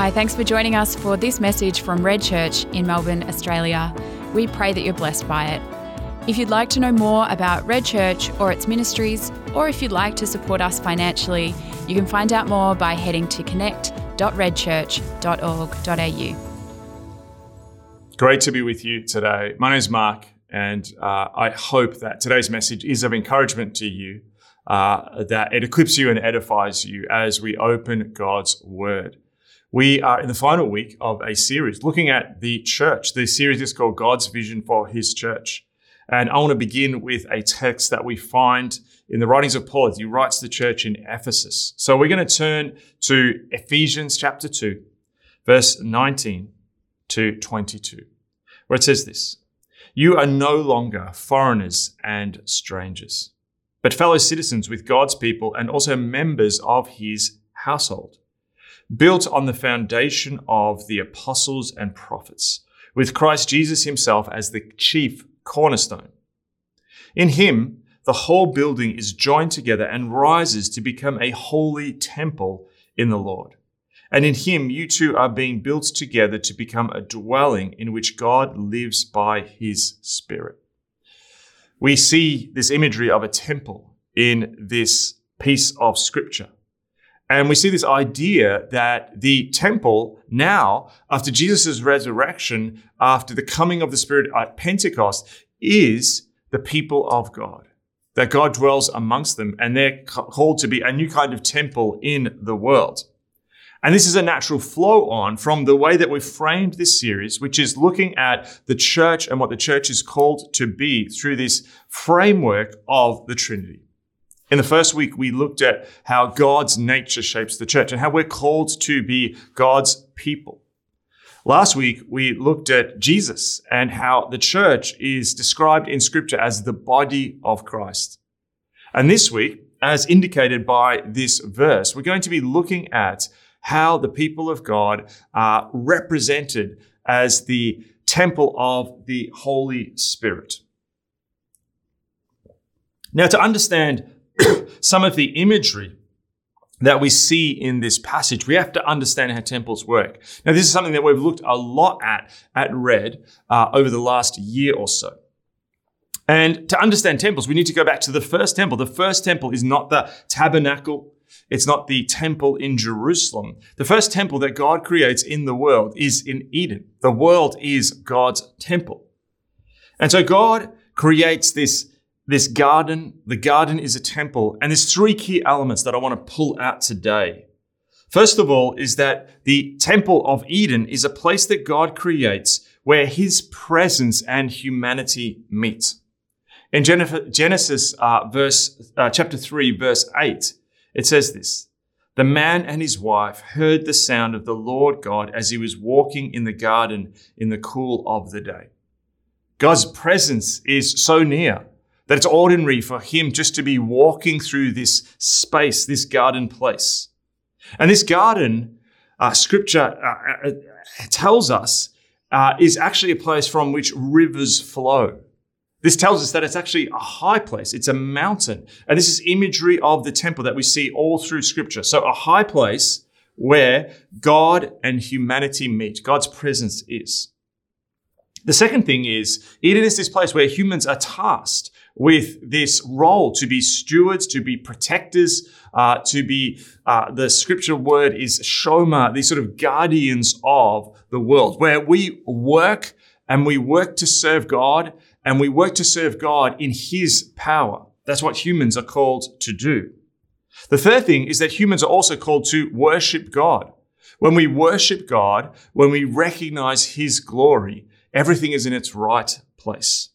Hi, thanks for joining us for this message from Red Church in Melbourne, Australia. We pray that you're blessed by it. If you'd like to know more about Red Church or its ministries, or if you'd like to support us financially, you can find out more by heading to connect.redchurch.org.au. Great to be with you today. My name is Mark, and uh, I hope that today's message is of encouragement to you, uh, that it equips you and edifies you as we open God's Word. We are in the final week of a series looking at the church. The series is called God's Vision for His Church. And I want to begin with a text that we find in the writings of Paul as he writes to the church in Ephesus. So we're going to turn to Ephesians chapter 2, verse 19 to 22, where it says this You are no longer foreigners and strangers, but fellow citizens with God's people and also members of his household built on the foundation of the apostles and prophets, with Christ Jesus himself as the chief cornerstone. In him, the whole building is joined together and rises to become a holy temple in the Lord. And in him, you too are being built together to become a dwelling in which God lives by his Spirit. We see this imagery of a temple in this piece of scripture. And we see this idea that the temple now, after Jesus' resurrection, after the coming of the Spirit at Pentecost, is the people of God. That God dwells amongst them and they're called to be a new kind of temple in the world. And this is a natural flow on from the way that we've framed this series, which is looking at the church and what the church is called to be through this framework of the Trinity. In the first week, we looked at how God's nature shapes the church and how we're called to be God's people. Last week, we looked at Jesus and how the church is described in scripture as the body of Christ. And this week, as indicated by this verse, we're going to be looking at how the people of God are represented as the temple of the Holy Spirit. Now, to understand some of the imagery that we see in this passage, we have to understand how temples work. Now, this is something that we've looked a lot at at Red uh, over the last year or so. And to understand temples, we need to go back to the first temple. The first temple is not the tabernacle. It's not the temple in Jerusalem. The first temple that God creates in the world is in Eden. The world is God's temple. And so God creates this this garden, the garden is a temple, and there's three key elements that I want to pull out today. First of all, is that the Temple of Eden is a place that God creates where his presence and humanity meet. In Genesis uh, verse, uh, chapter 3, verse 8, it says this The man and his wife heard the sound of the Lord God as he was walking in the garden in the cool of the day. God's presence is so near that it's ordinary for him just to be walking through this space, this garden place. And this garden, uh, scripture uh, uh, tells us, uh, is actually a place from which rivers flow. This tells us that it's actually a high place. It's a mountain. And this is imagery of the temple that we see all through scripture. So a high place where God and humanity meet. God's presence is. The second thing is, Eden is this place where humans are tasked with this role to be stewards, to be protectors, uh, to be, uh, the scripture word is shomer, these sort of guardians of the world, where we work and we work to serve God and we work to serve God in His power. That's what humans are called to do. The third thing is that humans are also called to worship God. When we worship God, when we recognize His glory, everything is in its right place.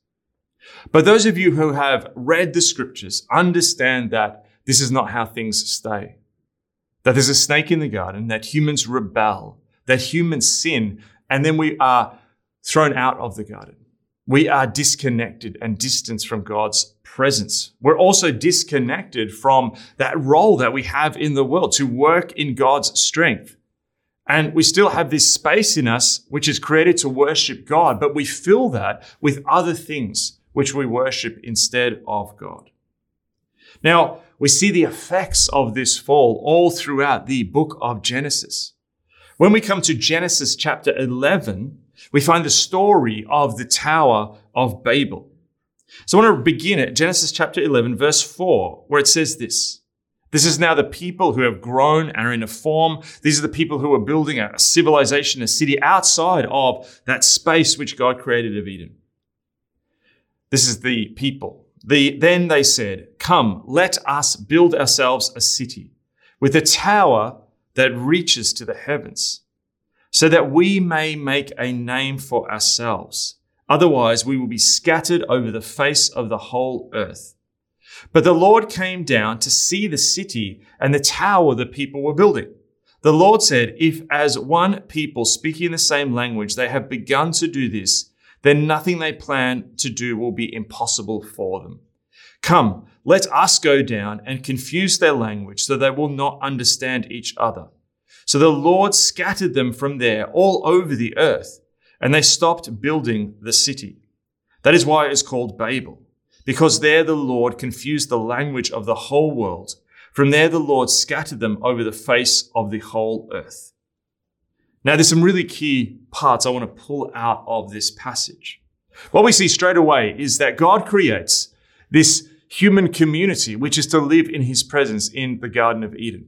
But those of you who have read the scriptures understand that this is not how things stay. That there's a snake in the garden, that humans rebel, that humans sin, and then we are thrown out of the garden. We are disconnected and distanced from God's presence. We're also disconnected from that role that we have in the world to work in God's strength. And we still have this space in us which is created to worship God, but we fill that with other things which we worship instead of God. Now, we see the effects of this fall all throughout the book of Genesis. When we come to Genesis chapter 11, we find the story of the Tower of Babel. So I want to begin at Genesis chapter 11, verse 4, where it says this. This is now the people who have grown and are in a form. These are the people who are building a civilization, a city outside of that space which God created of Eden. This is the people. The, then they said, Come, let us build ourselves a city with a tower that reaches to the heavens, so that we may make a name for ourselves. Otherwise, we will be scattered over the face of the whole earth. But the Lord came down to see the city and the tower the people were building. The Lord said, If as one people speaking the same language they have begun to do this, then nothing they plan to do will be impossible for them. Come, let us go down and confuse their language so they will not understand each other. So the Lord scattered them from there all over the earth, and they stopped building the city. That is why it is called Babel because there the Lord confused the language of the whole world. From there the Lord scattered them over the face of the whole earth. Now there's some really key parts I want to pull out of this passage. What we see straight away is that God creates this human community which is to live in his presence in the Garden of Eden.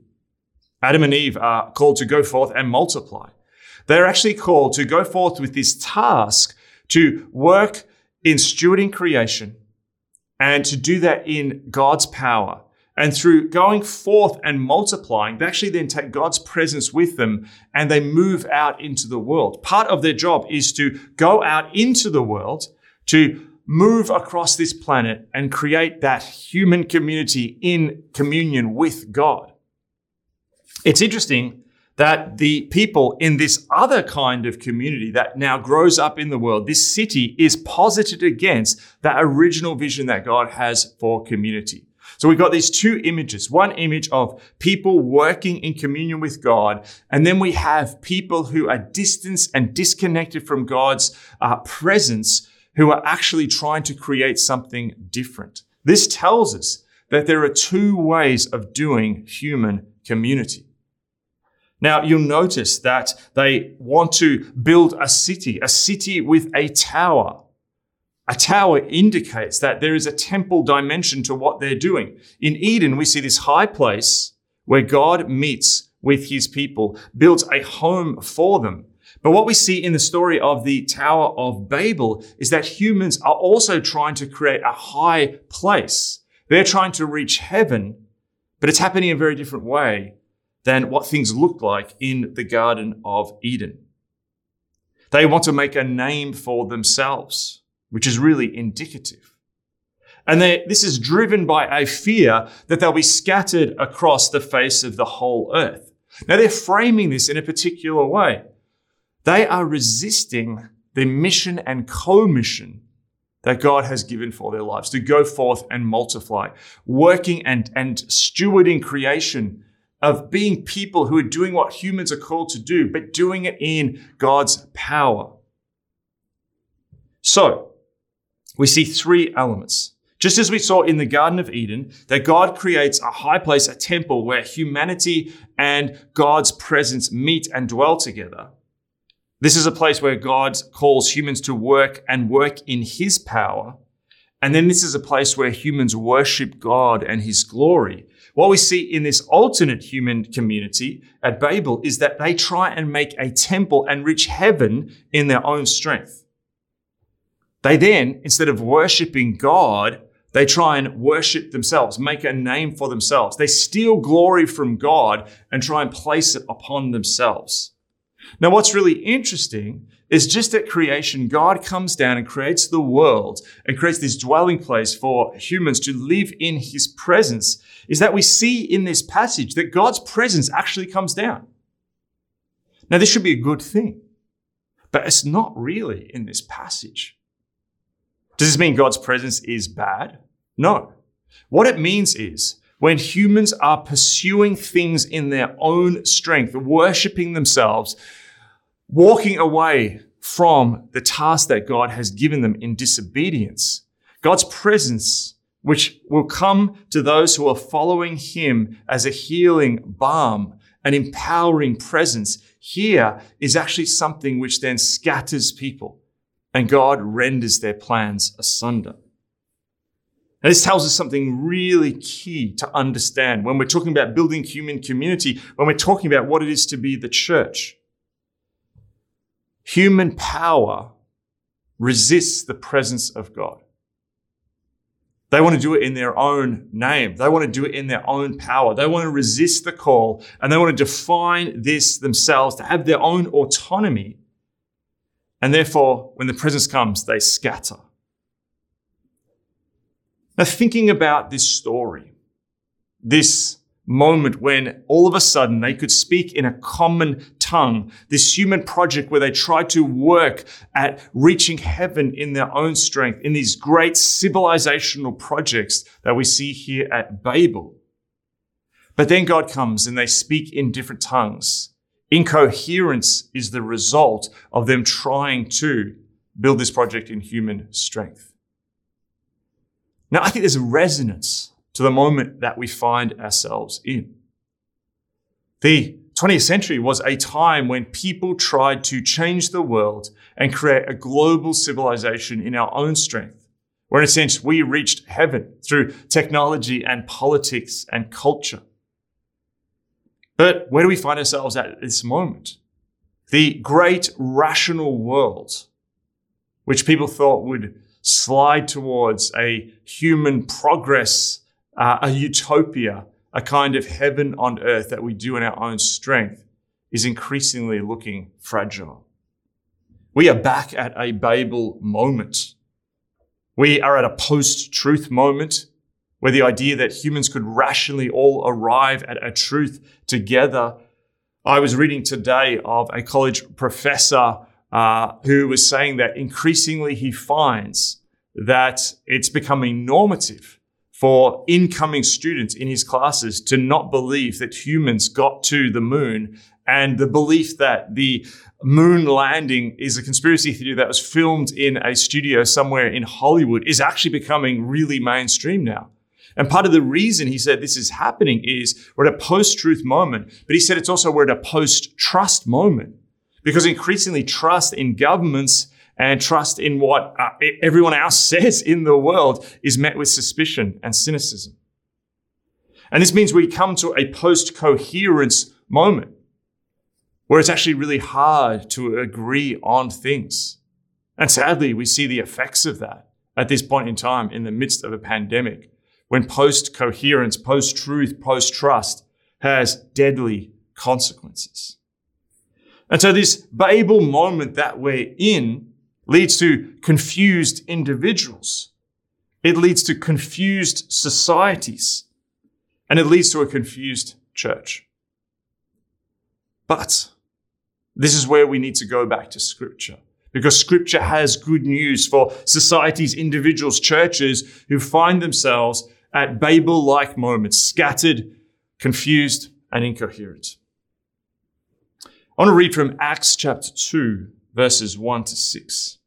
Adam and Eve are called to go forth and multiply. They're actually called to go forth with this task to work in stewarding creation and to do that in God's power. And through going forth and multiplying, they actually then take God's presence with them and they move out into the world. Part of their job is to go out into the world, to move across this planet and create that human community in communion with God. It's interesting that the people in this other kind of community that now grows up in the world, this city is posited against that original vision that God has for community. So we've got these two images. One image of people working in communion with God, and then we have people who are distanced and disconnected from God's uh, presence, who are actually trying to create something different. This tells us that there are two ways of doing human community. Now, you'll notice that they want to build a city, a city with a tower. A tower indicates that there is a temple dimension to what they're doing. In Eden, we see this high place where God meets with his people, builds a home for them. But what we see in the story of the Tower of Babel is that humans are also trying to create a high place. They're trying to reach heaven, but it's happening in a very different way than what things looked like in the Garden of Eden. They want to make a name for themselves, which is really indicative. And they, this is driven by a fear that they'll be scattered across the face of the whole earth. Now they're framing this in a particular way. They are resisting the mission and co-mission that God has given for their lives to go forth and multiply, working and, and stewarding creation of being people who are doing what humans are called to do, but doing it in God's power. So, we see three elements. Just as we saw in the Garden of Eden, that God creates a high place, a temple where humanity and God's presence meet and dwell together. This is a place where God calls humans to work and work in his power. And then this is a place where humans worship God and his glory. What we see in this alternate human community at Babel is that they try and make a temple and reach heaven in their own strength. They then, instead of worshiping God, they try and worship themselves, make a name for themselves. They steal glory from God and try and place it upon themselves. Now, what's really interesting is just at creation, God comes down and creates the world and creates this dwelling place for humans to live in his presence. Is that we see in this passage that God's presence actually comes down. Now, this should be a good thing, but it's not really in this passage. Does this mean God's presence is bad? No. What it means is when humans are pursuing things in their own strength, worshiping themselves, walking away from the task that God has given them in disobedience. God's presence, which will come to those who are following Him as a healing balm an empowering presence. Here is actually something which then scatters people and God renders their plans asunder. And this tells us something really key to understand when we're talking about building human community, when we're talking about what it is to be the church. Human power resists the presence of God. They want to do it in their own name. They want to do it in their own power. They want to resist the call and they want to define this themselves to have their own autonomy. And therefore, when the presence comes, they scatter. Now, thinking about this story, this moment when all of a sudden they could speak in a common tongue, this human project where they tried to work at reaching heaven in their own strength, in these great civilizational projects that we see here at Babel. But then God comes and they speak in different tongues. Incoherence is the result of them trying to build this project in human strength. Now, I think there's a resonance to the moment that we find ourselves in. The 20th century was a time when people tried to change the world and create a global civilization in our own strength, where in a sense we reached heaven through technology and politics and culture. But where do we find ourselves at this moment? The great rational world, which people thought would slide towards a human progress, uh, a utopia, a kind of heaven on earth that we do in our own strength, is increasingly looking fragile. We are back at a Babel moment. We are at a post truth moment where the idea that humans could rationally all arrive at a truth together. I was reading today of a college professor uh, who was saying that increasingly he finds that it's becoming normative for incoming students in his classes to not believe that humans got to the moon and the belief that the moon landing is a conspiracy theory that was filmed in a studio somewhere in Hollywood is actually becoming really mainstream now. And part of the reason he said this is happening is we're at a post truth moment, but he said it's also we're at a post trust moment because increasingly trust in governments and trust in what uh, everyone else says in the world is met with suspicion and cynicism. And this means we come to a post coherence moment where it's actually really hard to agree on things. And sadly, we see the effects of that at this point in time in the midst of a pandemic when post coherence, post truth, post trust has deadly consequences. And so this Babel moment that we're in leads to confused individuals. It leads to confused societies. And it leads to a confused church. But this is where we need to go back to scripture because scripture has good news for societies, individuals, churches who find themselves at Babel like moments, scattered, confused, and incoherent. I want to read from Acts chapter 2, verses 1 to 6.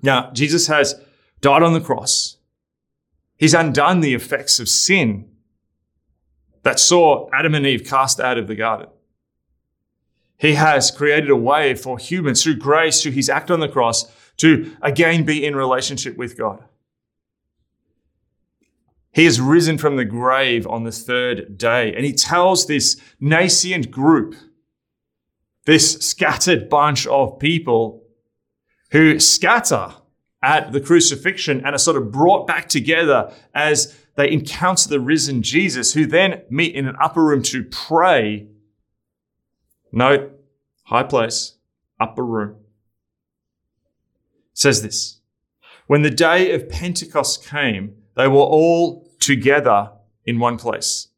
Now, Jesus has died on the cross. He's undone the effects of sin that saw Adam and Eve cast out of the garden. He has created a way for humans through grace, through his act on the cross, to again be in relationship with God. He has risen from the grave on the third day, and he tells this nascent group, this scattered bunch of people, who scatter at the crucifixion and are sort of brought back together as they encounter the risen Jesus, who then meet in an upper room to pray. Note, high place, upper room. Says this When the day of Pentecost came, they were all together in one place.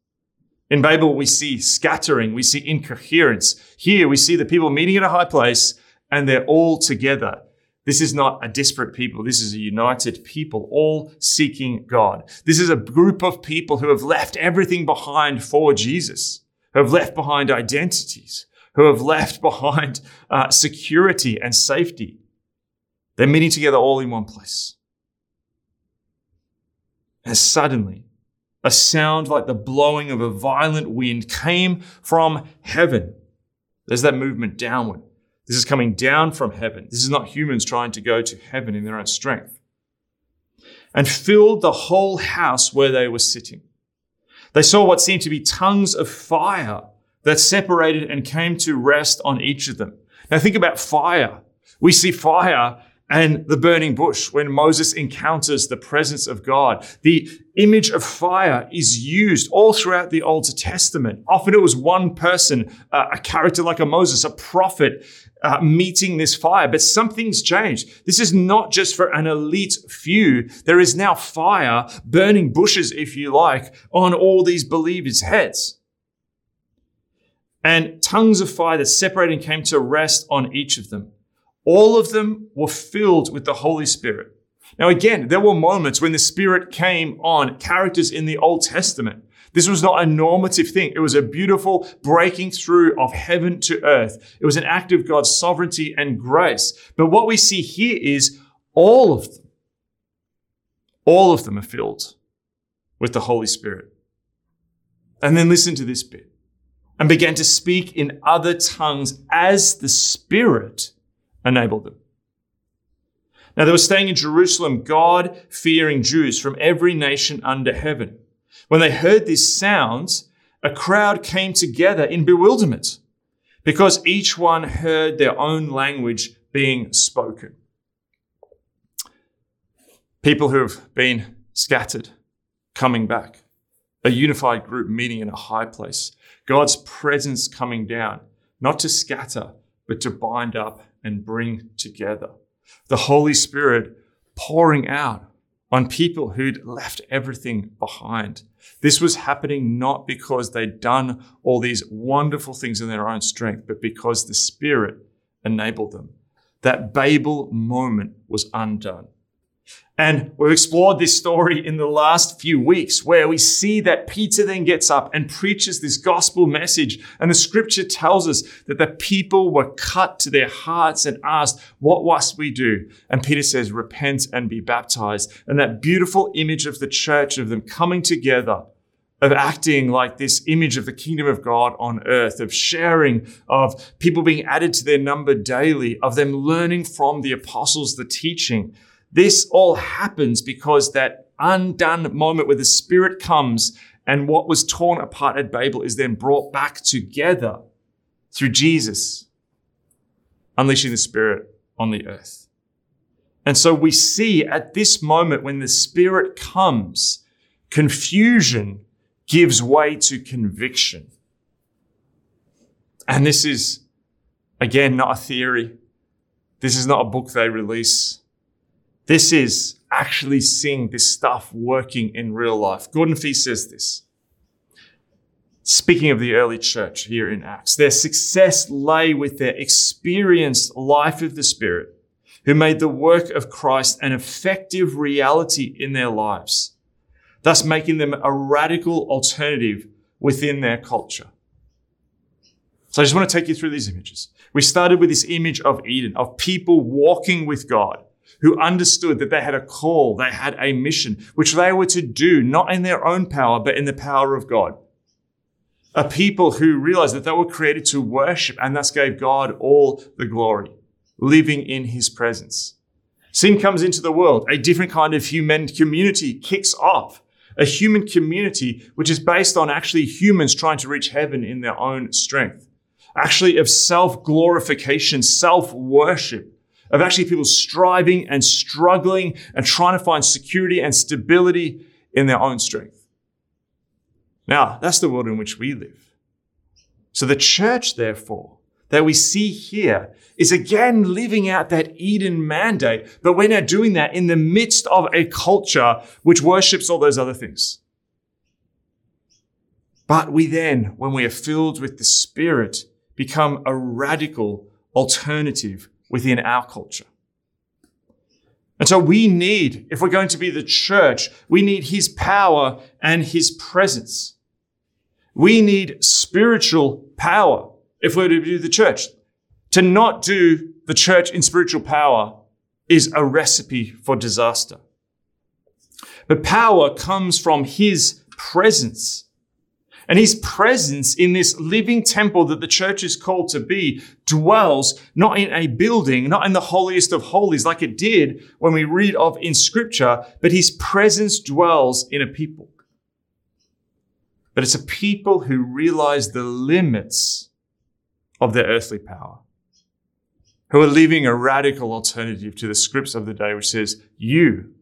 In Babel, we see scattering, we see incoherence. Here, we see the people meeting at a high place and they're all together. This is not a disparate people. This is a united people, all seeking God. This is a group of people who have left everything behind for Jesus, who have left behind identities, who have left behind uh, security and safety. They're meeting together all in one place. And suddenly, a sound like the blowing of a violent wind came from heaven. There's that movement downward. This is coming down from heaven. This is not humans trying to go to heaven in their own strength. And filled the whole house where they were sitting. They saw what seemed to be tongues of fire that separated and came to rest on each of them. Now think about fire. We see fire and the burning bush when Moses encounters the presence of God. The image of fire is used all throughout the Old Testament. Often it was one person, uh, a character like a Moses, a prophet, uh, meeting this fire, but something's changed. This is not just for an elite few. There is now fire, burning bushes, if you like, on all these believers' heads. And tongues of fire that separated and came to rest on each of them. All of them were filled with the Holy Spirit. Now, again, there were moments when the Spirit came on characters in the Old Testament. This was not a normative thing. It was a beautiful breaking through of heaven to earth. It was an act of God's sovereignty and grace. But what we see here is all of them, all of them are filled with the Holy Spirit. And then listen to this bit and began to speak in other tongues as the Spirit enabled them. Now they were staying in Jerusalem, God fearing Jews from every nation under heaven. When they heard these sounds, a crowd came together in bewilderment because each one heard their own language being spoken. People who have been scattered coming back, a unified group meeting in a high place, God's presence coming down, not to scatter, but to bind up and bring together. The Holy Spirit pouring out on people who'd left everything behind. This was happening not because they'd done all these wonderful things in their own strength, but because the Spirit enabled them. That Babel moment was undone. And we've explored this story in the last few weeks where we see that Peter then gets up and preaches this gospel message. And the scripture tells us that the people were cut to their hearts and asked, what must we do? And Peter says, repent and be baptized. And that beautiful image of the church, of them coming together, of acting like this image of the kingdom of God on earth, of sharing, of people being added to their number daily, of them learning from the apostles, the teaching. This all happens because that undone moment where the Spirit comes and what was torn apart at Babel is then brought back together through Jesus, unleashing the Spirit on the earth. And so we see at this moment when the Spirit comes, confusion gives way to conviction. And this is, again, not a theory. This is not a book they release. This is actually seeing this stuff working in real life. Gordon Fee says this. Speaking of the early church here in Acts, their success lay with their experienced life of the Spirit, who made the work of Christ an effective reality in their lives, thus making them a radical alternative within their culture. So I just want to take you through these images. We started with this image of Eden, of people walking with God who understood that they had a call, they had a mission, which they were to do not in their own power, but in the power of God. A people who realized that they were created to worship and thus gave God all the glory, living in his presence. Sin comes into the world. A different kind of human community kicks off. A human community which is based on actually humans trying to reach heaven in their own strength. Actually of self glorification, self worship of actually people striving and struggling and trying to find security and stability in their own strength. Now, that's the world in which we live. So the church, therefore, that we see here is again living out that Eden mandate, but we're now doing that in the midst of a culture which worships all those other things. But we then, when we are filled with the Spirit, become a radical alternative within our culture. And so we need, if we're going to be the church, we need his power and his presence. We need spiritual power if we're to do the church. To not do the church in spiritual power is a recipe for disaster. But power comes from his presence. And his presence in this living temple that the church is called to be dwells not in a building, not in the holiest of holies like it did when we read of in scripture, but his presence dwells in a people. But it's a people who realize the limits of their earthly power, who are living a radical alternative to the scripts of the day, which says, you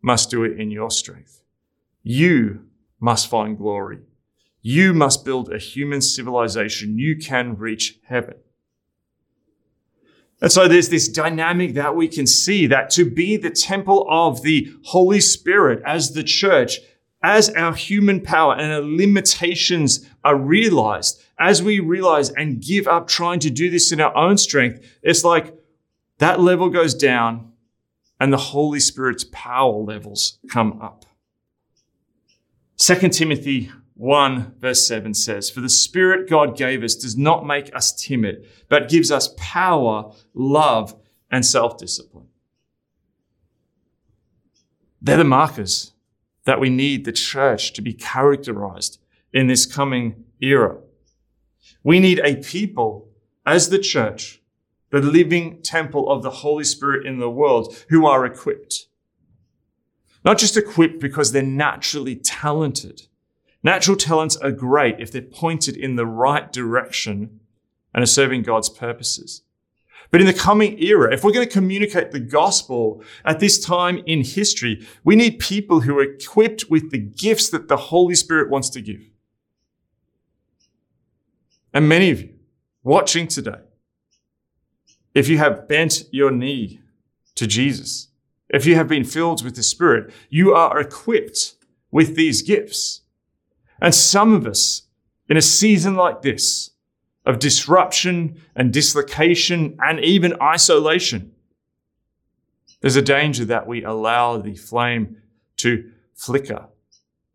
must do it in your strength. You must find glory you must build a human civilization. You can reach heaven. And so there's this dynamic that we can see that to be the temple of the Holy Spirit as the church, as our human power and our limitations are realized, as we realize and give up trying to do this in our own strength, it's like that level goes down and the Holy Spirit's power levels come up. 2 Timothy 1 verse 7 says, For the Spirit God gave us does not make us timid, but gives us power, love, and self discipline. They're the markers that we need the church to be characterized in this coming era. We need a people as the church, the living temple of the Holy Spirit in the world, who are equipped. Not just equipped because they're naturally talented, Natural talents are great if they're pointed in the right direction and are serving God's purposes. But in the coming era, if we're going to communicate the gospel at this time in history, we need people who are equipped with the gifts that the Holy Spirit wants to give. And many of you watching today, if you have bent your knee to Jesus, if you have been filled with the Spirit, you are equipped with these gifts. And some of us, in a season like this of disruption and dislocation and even isolation, there's a danger that we allow the flame to flicker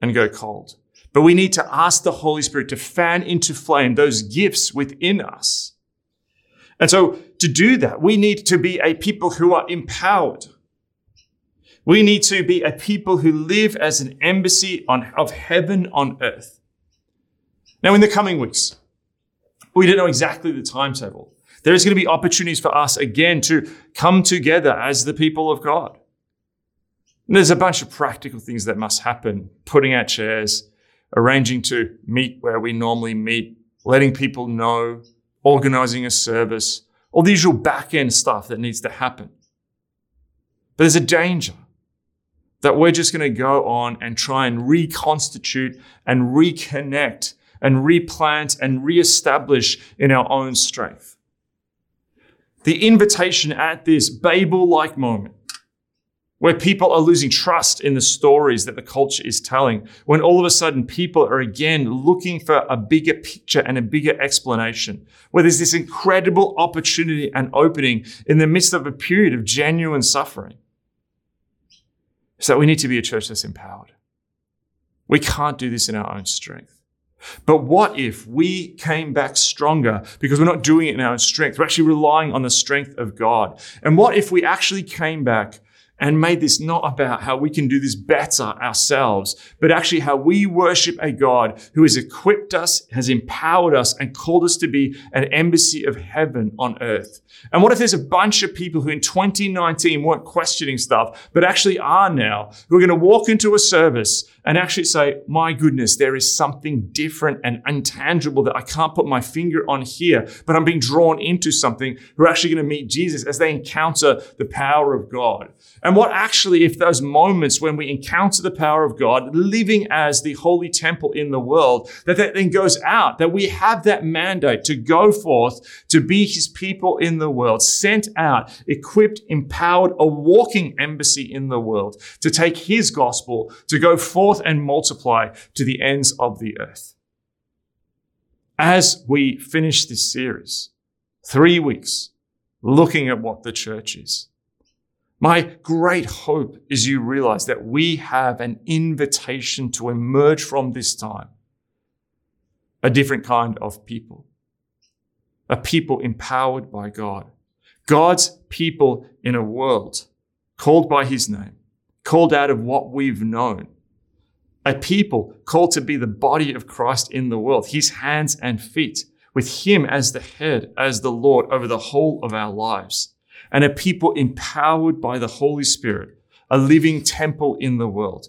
and go cold. But we need to ask the Holy Spirit to fan into flame those gifts within us. And so to do that, we need to be a people who are empowered we need to be a people who live as an embassy on, of heaven on earth. Now, in the coming weeks, we don't know exactly the timetable. There is going to be opportunities for us again to come together as the people of God. And there's a bunch of practical things that must happen putting out chairs, arranging to meet where we normally meet, letting people know, organizing a service, all the usual back end stuff that needs to happen. But there's a danger that we're just going to go on and try and reconstitute and reconnect and replant and reestablish in our own strength. The invitation at this Babel like moment, where people are losing trust in the stories that the culture is telling, when all of a sudden people are again looking for a bigger picture and a bigger explanation, where there's this incredible opportunity and opening in the midst of a period of genuine suffering is that we need to be a church that's empowered. We can't do this in our own strength. But what if we came back stronger because we're not doing it in our own strength? We're actually relying on the strength of God. And what if we actually came back and made this not about how we can do this better ourselves, but actually how we worship a God who has equipped us, has empowered us, and called us to be an embassy of heaven on earth. And what if there's a bunch of people who in 2019 weren't questioning stuff, but actually are now, who are going to walk into a service and actually say, my goodness, there is something different and intangible that I can't put my finger on here, but I'm being drawn into something who are actually going to meet Jesus as they encounter the power of God. And what actually, if those moments when we encounter the power of God, living as the holy temple in the world, that that then goes out, that we have that mandate to go forth, to be his people in the world, sent out, equipped, empowered, a walking embassy in the world, to take his gospel, to go forth and multiply to the ends of the earth. As we finish this series, three weeks, looking at what the church is, my great hope is you realize that we have an invitation to emerge from this time a different kind of people, a people empowered by God, God's people in a world called by his name, called out of what we've known, a people called to be the body of Christ in the world, his hands and feet, with him as the head, as the Lord over the whole of our lives, and a people empowered by the Holy Spirit, a living temple in the world,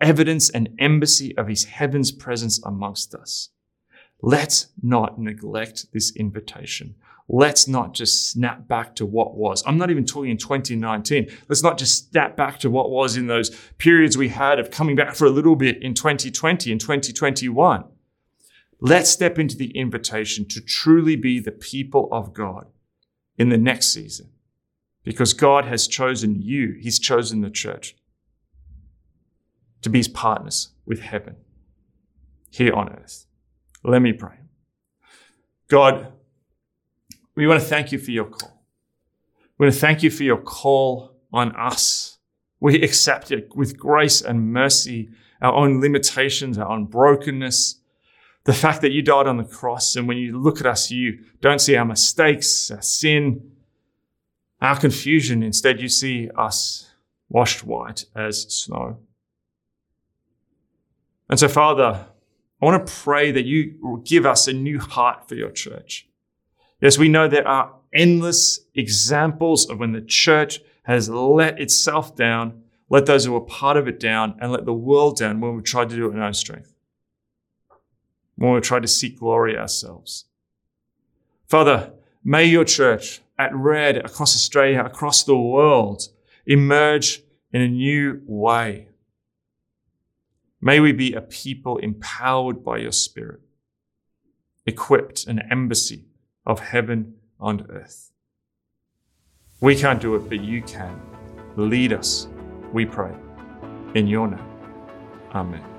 evidence and embassy of his heaven's presence amongst us. Let's not neglect this invitation. Let's not just snap back to what was. I'm not even talking in 2019. Let's not just snap back to what was in those periods we had of coming back for a little bit in 2020 and 2021. Let's step into the invitation to truly be the people of God in the next season because God has chosen you. He's chosen the church to be his partners with heaven here on earth. Let me pray. God, we want to thank you for your call. We want to thank you for your call on us. We accept it with grace and mercy, our own limitations, our own brokenness. The fact that you died on the cross, and when you look at us, you don't see our mistakes, our sin, our confusion. Instead, you see us washed white as snow. And so, Father, I want to pray that you give us a new heart for your church. Yes, we know there are endless examples of when the church has let itself down, let those who are part of it down, and let the world down when we tried to do it in our own strength. When we tried to seek glory ourselves. Father, may your church at Red, across Australia, across the world, emerge in a new way May we be a people empowered by your Spirit, equipped an embassy of heaven on earth. We can't do it, but you can. Lead us, we pray. In your name. Amen.